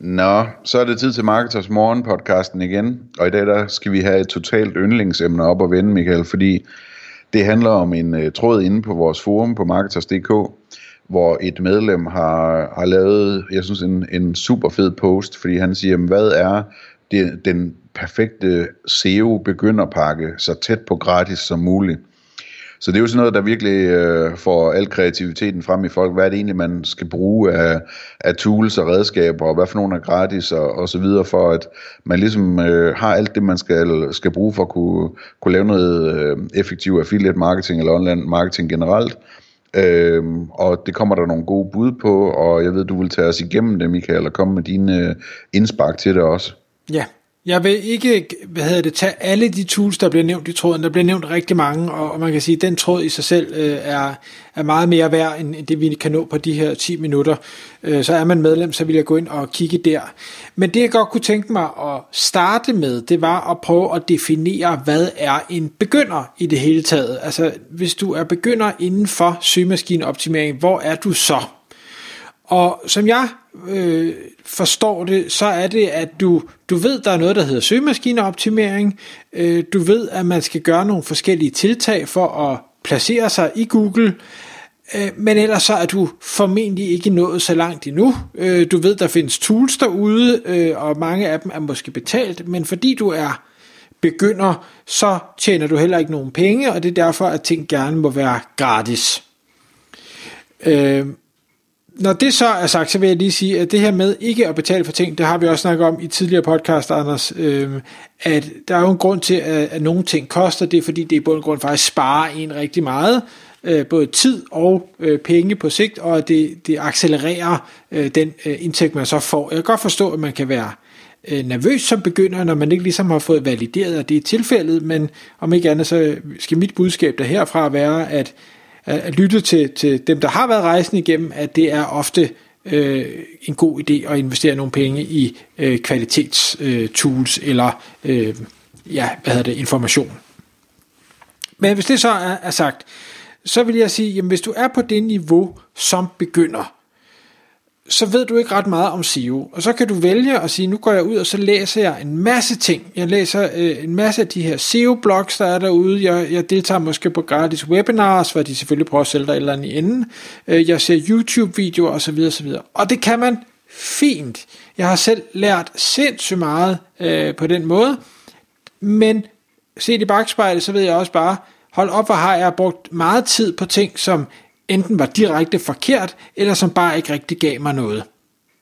Nå, så er det tid til Marketers Morgen podcasten igen. Og i dag der skal vi have et totalt yndlingsemne op og vende, Michael, fordi det handler om en uh, tråd inde på vores forum på Marketers.dk, hvor et medlem har, har lavet, jeg synes, en, en super fed post, fordi han siger, hvad er det, den perfekte SEO begynderpakke, så tæt på gratis som muligt. Så det er jo sådan noget, der virkelig øh, får al kreativiteten frem i folk. Hvad er det egentlig, man skal bruge af, af tools og redskaber, og hvad for nogle er gratis og, og så videre, for at man ligesom øh, har alt det, man skal, skal bruge for at kunne, kunne lave noget øh, effektiv affiliate marketing eller online marketing generelt. Øhm, og det kommer der nogle gode bud på, og jeg ved, du vil tage os igennem det, Michael, og komme med dine øh, indspark til det også. Ja, jeg vil ikke hvad hedder det, tage alle de tools, der bliver nævnt i tråden. Der bliver nævnt rigtig mange, og man kan sige, at den tråd i sig selv øh, er, er meget mere værd, end det vi kan nå på de her 10 minutter. Øh, så er man medlem, så vil jeg gå ind og kigge der. Men det jeg godt kunne tænke mig at starte med, det var at prøve at definere, hvad er en begynder i det hele taget. Altså, hvis du er begynder inden for søgemaskineoptimering, hvor er du så? Og som jeg øh, forstår det, så er det, at du, du ved, der er noget, der hedder søgemaskineoptimering. Øh, du ved, at man skal gøre nogle forskellige tiltag for at placere sig i Google. Øh, men ellers så er du formentlig ikke nået så langt endnu. Øh, du ved, der findes tools derude, øh, og mange af dem er måske betalt, men fordi du er begynder, så tjener du heller ikke nogen penge, og det er derfor, at ting gerne må være gratis. Øh, når det så er sagt, så vil jeg lige sige, at det her med ikke at betale for ting, det har vi også snakket om i tidligere podcast, Anders, øh, at der er jo en grund til, at, at nogle ting koster, det er fordi, det i bund og grund faktisk sparer en rigtig meget, øh, både tid og øh, penge på sigt, og at det, det accelererer øh, den øh, indtægt, man så får. Jeg kan godt forstå, at man kan være øh, nervøs som begynder, når man ikke ligesom har fået valideret, at det er tilfældet, men om ikke andet, så skal mit budskab der herfra være, at at lytte til, til dem, der har været rejsen igennem, at det er ofte øh, en god idé at investere nogle penge i øh, kvalitetstools øh, eller øh, ja, hvad hedder det, information. Men hvis det så er, er sagt, så vil jeg sige, jamen hvis du er på det niveau som begynder, så ved du ikke ret meget om SEO. Og så kan du vælge at sige, nu går jeg ud, og så læser jeg en masse ting. Jeg læser øh, en masse af de her SEO-blogs, der er derude. Jeg, jeg deltager måske på gratis webinars, hvor de selvfølgelig prøver at sælge dig et eller andet i enden. Øh, jeg ser YouTube-videoer osv. osv. Og det kan man fint. Jeg har selv lært sindssygt meget øh, på den måde. Men set i bagspejlet, så ved jeg også bare, hold op, hvor har jeg brugt meget tid på ting, som enten var direkte forkert, eller som bare ikke rigtig gav mig noget.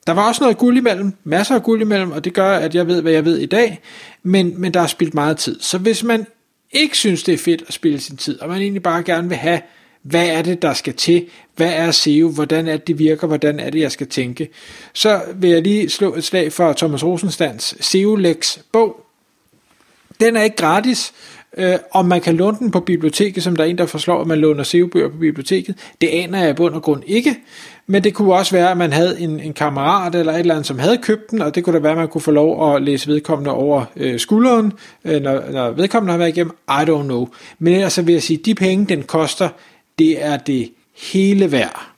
Der var også noget guld imellem, masser af guld imellem, og det gør, at jeg ved, hvad jeg ved i dag, men, men der er spildt meget tid. Så hvis man ikke synes, det er fedt at spille sin tid, og man egentlig bare gerne vil have, hvad er det, der skal til, hvad er SEO, hvordan er det, det virker, hvordan er det, jeg skal tænke, så vil jeg lige slå et slag for Thomas Rosenstands SEO Lex bog. Den er ikke gratis, Øh, om man kan låne den på biblioteket, som der er en, der forslår, at man låner SEO-bøger på biblioteket, det aner jeg i bund og grund ikke. Men det kunne også være, at man havde en, en kammerat eller et eller andet, som havde købt den, og det kunne da være, at man kunne få lov at læse vedkommende over øh, skulderen, øh, når, når vedkommende har været igennem. I don't know. Men ellers så vil jeg sige, at de penge, den koster, det er det hele værd.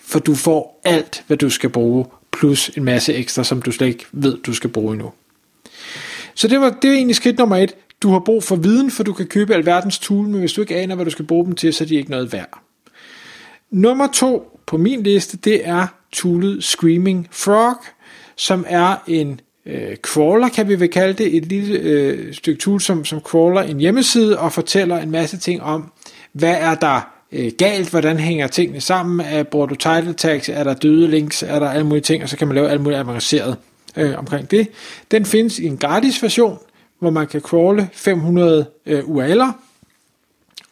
For du får alt, hvad du skal bruge, plus en masse ekstra, som du slet ikke ved, du skal bruge endnu. Så det var, det var egentlig skridt nummer et. Du har brug for viden, for du kan købe alverdens tool, men hvis du ikke aner, hvad du skal bruge dem til, så er de ikke noget værd. Nummer to på min liste, det er toolet Screaming Frog, som er en øh, crawler, kan vi vel kalde det, et lille øh, stykke tool, som, som crawler en hjemmeside og fortæller en masse ting om, hvad er der øh, galt, hvordan hænger tingene sammen, er, bruger du title tags, er der døde links, er der alle mulige ting, og så kan man lave alt muligt avanceret øh, omkring det. Den findes i en gratis version, hvor man kan crawle 500 øh, URL'er,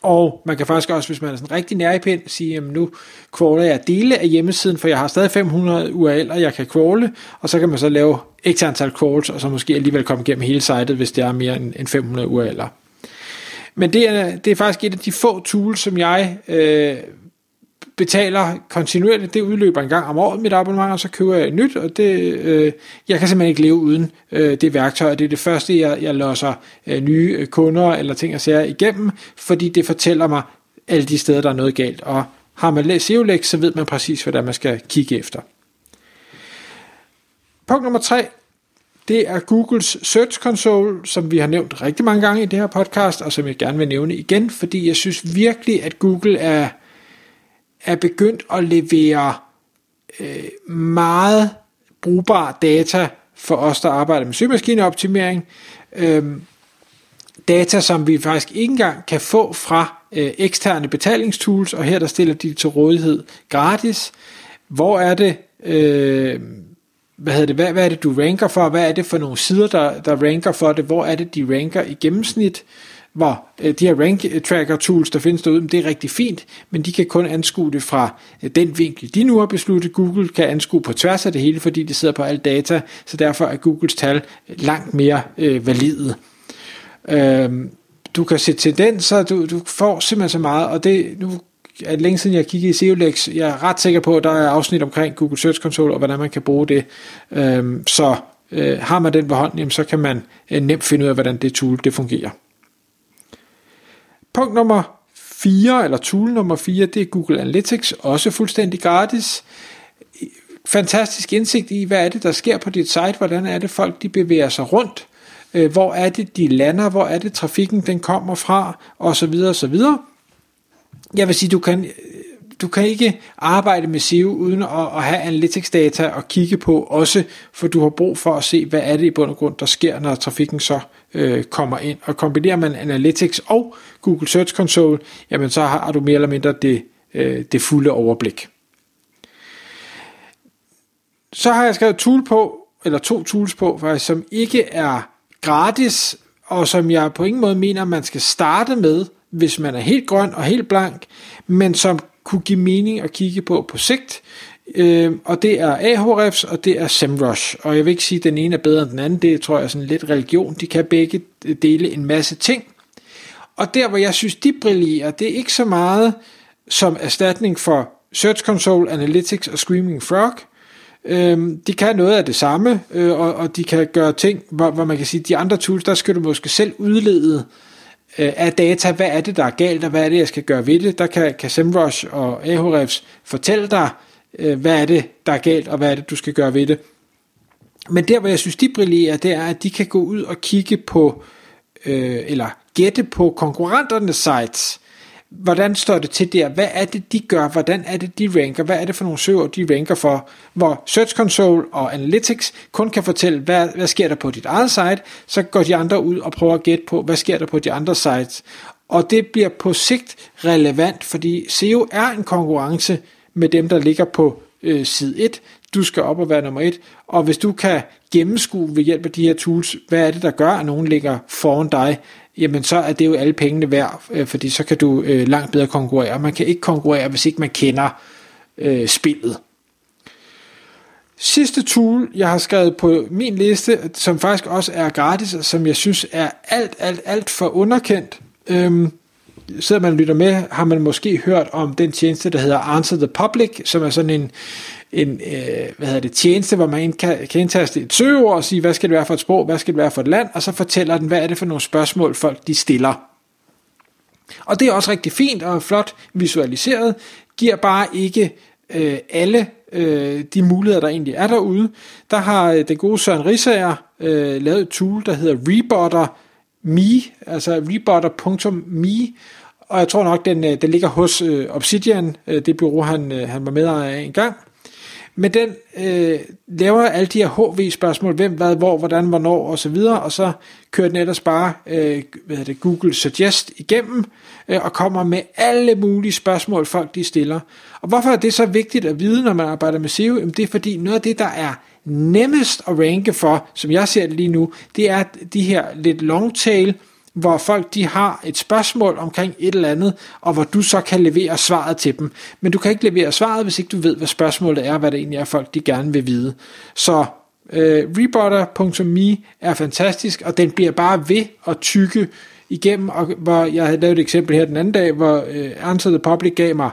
og man kan faktisk også, hvis man er sådan rigtig nær i pind, sige, at nu crawler jeg dele af hjemmesiden, for jeg har stadig 500 URL'er, jeg kan crawle, og så kan man så lave x antal crawls, og så måske alligevel komme igennem hele sitet, hvis det er mere end 500 URL'er. Men det er, det er faktisk et af de få tools, som jeg øh, betaler kontinuerligt. Det udløber en gang om året mit abonnement, og så køber jeg et nyt, og det, øh, jeg kan simpelthen ikke leve uden øh, det værktøj. Det er det første, jeg, jeg låser øh, nye øh, kunder eller ting og sager igennem, fordi det fortæller mig alle de steder, der er noget galt. Og har man læst SEOLEX, så ved man præcis, hvad der man skal kigge efter. Punkt nummer tre, det er Googles Search Console, som vi har nævnt rigtig mange gange i det her podcast, og som jeg gerne vil nævne igen, fordi jeg synes virkelig, at Google er, er begyndt at levere øh, meget brugbar data for os, der arbejder med søgemaskineoptimering. Øh, data, som vi faktisk ikke engang kan få fra øh, eksterne betalingstools, og her der stiller de til rådighed gratis. Hvor er det, øh, hvad, hedder det hvad, hvad er det, du ranker for? Hvad er det for nogle sider, der, der ranker for det? Hvor er det, de ranker i gennemsnit? Hvor øh, de her rank øh, tracker tools, der findes derude, det er rigtig fint, men de kan kun anskue det fra øh, den vinkel, de nu har besluttet. Google kan anskue på tværs af det hele, fordi de sidder på alt data, så derfor er Googles tal langt mere øh, valide. Øhm, du kan se tendenser, du, du får simpelthen så meget, og det, nu er det længe siden jeg kiggede i SEOLEX, jeg er ret sikker på, at der er afsnit omkring Google Search Console, og hvordan man kan bruge det. Øhm, så øh, har man den på hånden, jamen, så kan man øh, nemt finde ud af, hvordan det tool det fungerer. Punkt nummer 4, eller tool nummer 4, det er Google Analytics, også fuldstændig gratis. Fantastisk indsigt i, hvad er det, der sker på dit site, hvordan er det, folk de bevæger sig rundt, øh, hvor er det, de lander, hvor er det, trafikken den kommer fra, osv. osv. Jeg vil sige, du kan, du kan ikke arbejde med SEO uden at, at have analytics data og kigge på også, for du har brug for at se, hvad er det i bund og grund, der sker, når trafikken så øh, kommer ind. Og kombinerer man analytics og Google Search Console, jamen så har du mere eller mindre det, øh, det fulde overblik. Så har jeg skrevet tool på, eller to tools på, faktisk, som ikke er gratis, og som jeg på ingen måde mener, man skal starte med, hvis man er helt grøn og helt blank, men som kunne give mening at kigge på på sigt. Øh, og det er Ahrefs, og det er SEMrush. Og jeg vil ikke sige, at den ene er bedre end den anden. Det tror jeg er sådan lidt religion. De kan begge dele en masse ting. Og der, hvor jeg synes, de brillerer, det er ikke så meget som erstatning for Search Console, Analytics og Screaming Frog. Øhm, de kan noget af det samme, øh, og, og de kan gøre ting, hvor, hvor man kan sige, de andre tools, der skal du måske selv udlede øh, Øh, af data, hvad er det, der er galt, og hvad er det, jeg skal gøre ved det. Der kan, kan SEMrush og Ahrefs fortælle dig, øh, hvad er det, der er galt, og hvad er det, du skal gøre ved det. Men der, hvor jeg synes, de brillerer, det er, at de kan gå ud og kigge på, øh, eller gætte på konkurrenternes sites, hvordan står det til der? Hvad er det, de gør? Hvordan er det, de ranker? Hvad er det for nogle søger, de ranker for? Hvor Search Console og Analytics kun kan fortælle, hvad, hvad sker der på dit eget site, så går de andre ud og prøver at gætte på, hvad sker der på de andre sites. Og det bliver på sigt relevant, fordi SEO er en konkurrence med dem, der ligger på øh, side 1. Du skal op og være nummer 1, og hvis du kan gennemskue ved hjælp af de her tools, hvad er det, der gør, at nogen ligger foran dig, jamen så er det jo alle pengene værd, øh, fordi så kan du øh, langt bedre konkurrere. Man kan ikke konkurrere, hvis ikke man kender øh, spillet. Sidste tool, jeg har skrevet på min liste, som faktisk også er gratis, og som jeg synes er alt, alt, alt for underkendt. Øhm, sidder man og lytter med, har man måske hørt om den tjeneste, der hedder Answer the Public, som er sådan en, en øh, hvad hedder det, tjeneste, hvor man kan, kan indtaste et søgeord og sige, hvad skal det være for et sprog, hvad skal det være for et land, og så fortæller den, hvad er det for nogle spørgsmål, folk de stiller. Og det er også rigtig fint og flot visualiseret, giver bare ikke øh, alle øh, de muligheder, der egentlig er derude. Der har øh, den gode Søren Risager øh, lavet et tool, der hedder Rebotter.me, altså rebotter.me, og jeg tror nok, den, øh, den ligger hos øh, Obsidian, øh, det bureau, han, øh, han var med af en gang. Men den øh, laver alle de her HV-spørgsmål, hvem, hvad, hvor, hvordan, hvornår og så videre, og så kører den ellers bare øh, hvad det, Google Suggest igennem, øh, og kommer med alle mulige spørgsmål, folk de stiller. Og hvorfor er det så vigtigt at vide, når man arbejder med SEO? Jamen det er fordi noget af det, der er nemmest at ranke for, som jeg ser det lige nu, det er de her lidt long tail hvor folk de har et spørgsmål omkring et eller andet, og hvor du så kan levere svaret til dem. Men du kan ikke levere svaret, hvis ikke du ved, hvad spørgsmålet er, hvad det egentlig er, folk de gerne vil vide. Så øh, rebotter.me er fantastisk, og den bliver bare ved at tykke igennem, og hvor jeg havde lavet et eksempel her den anden dag, hvor øh, Answer the Public gav mig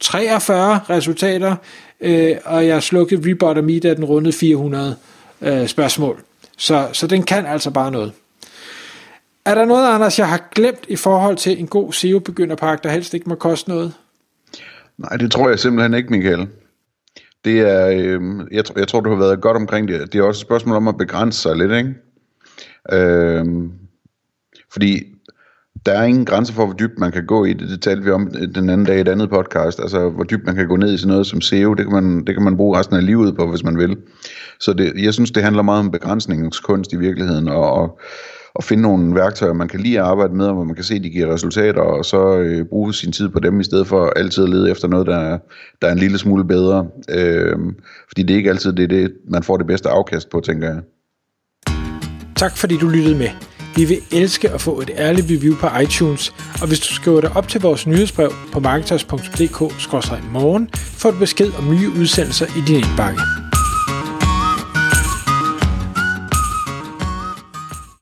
43 resultater, øh, og jeg slukkede Rebot Me, da den rundede 400 øh, spørgsmål. Så, så den kan altså bare noget. Er der noget, Anders, jeg har glemt i forhold til en god SEO-begynderpakke, der helst ikke må koste noget? Nej, det tror jeg simpelthen ikke, Michael. Det er, øh, jeg, jeg tror, du har været godt omkring det. Det er også et spørgsmål om at begrænse sig lidt, ikke? Øh, fordi der er ingen grænse for, hvor dybt man kan gå i det. Det talte vi om den anden dag i et andet podcast. Altså, hvor dybt man kan gå ned i sådan noget som SEO. Det kan man, det kan man bruge resten af livet på, hvis man vil. Så det, jeg synes, det handler meget om begrænsningskunst i virkeligheden. Og, og, og finde nogle værktøjer, man kan lige arbejde med, hvor man kan se, at de giver resultater, og så øh, bruge sin tid på dem, i stedet for altid at lede efter noget, der er, der er en lille smule bedre. Øh, fordi det er ikke altid det, det, man får det bedste afkast på, tænker jeg. Tak fordi du lyttede med. Vi vil elske at få et ærligt review på iTunes, og hvis du skriver dig op til vores nyhedsbrev på marketers.dk-morgen, får du besked om nye udsendelser i din indbakke.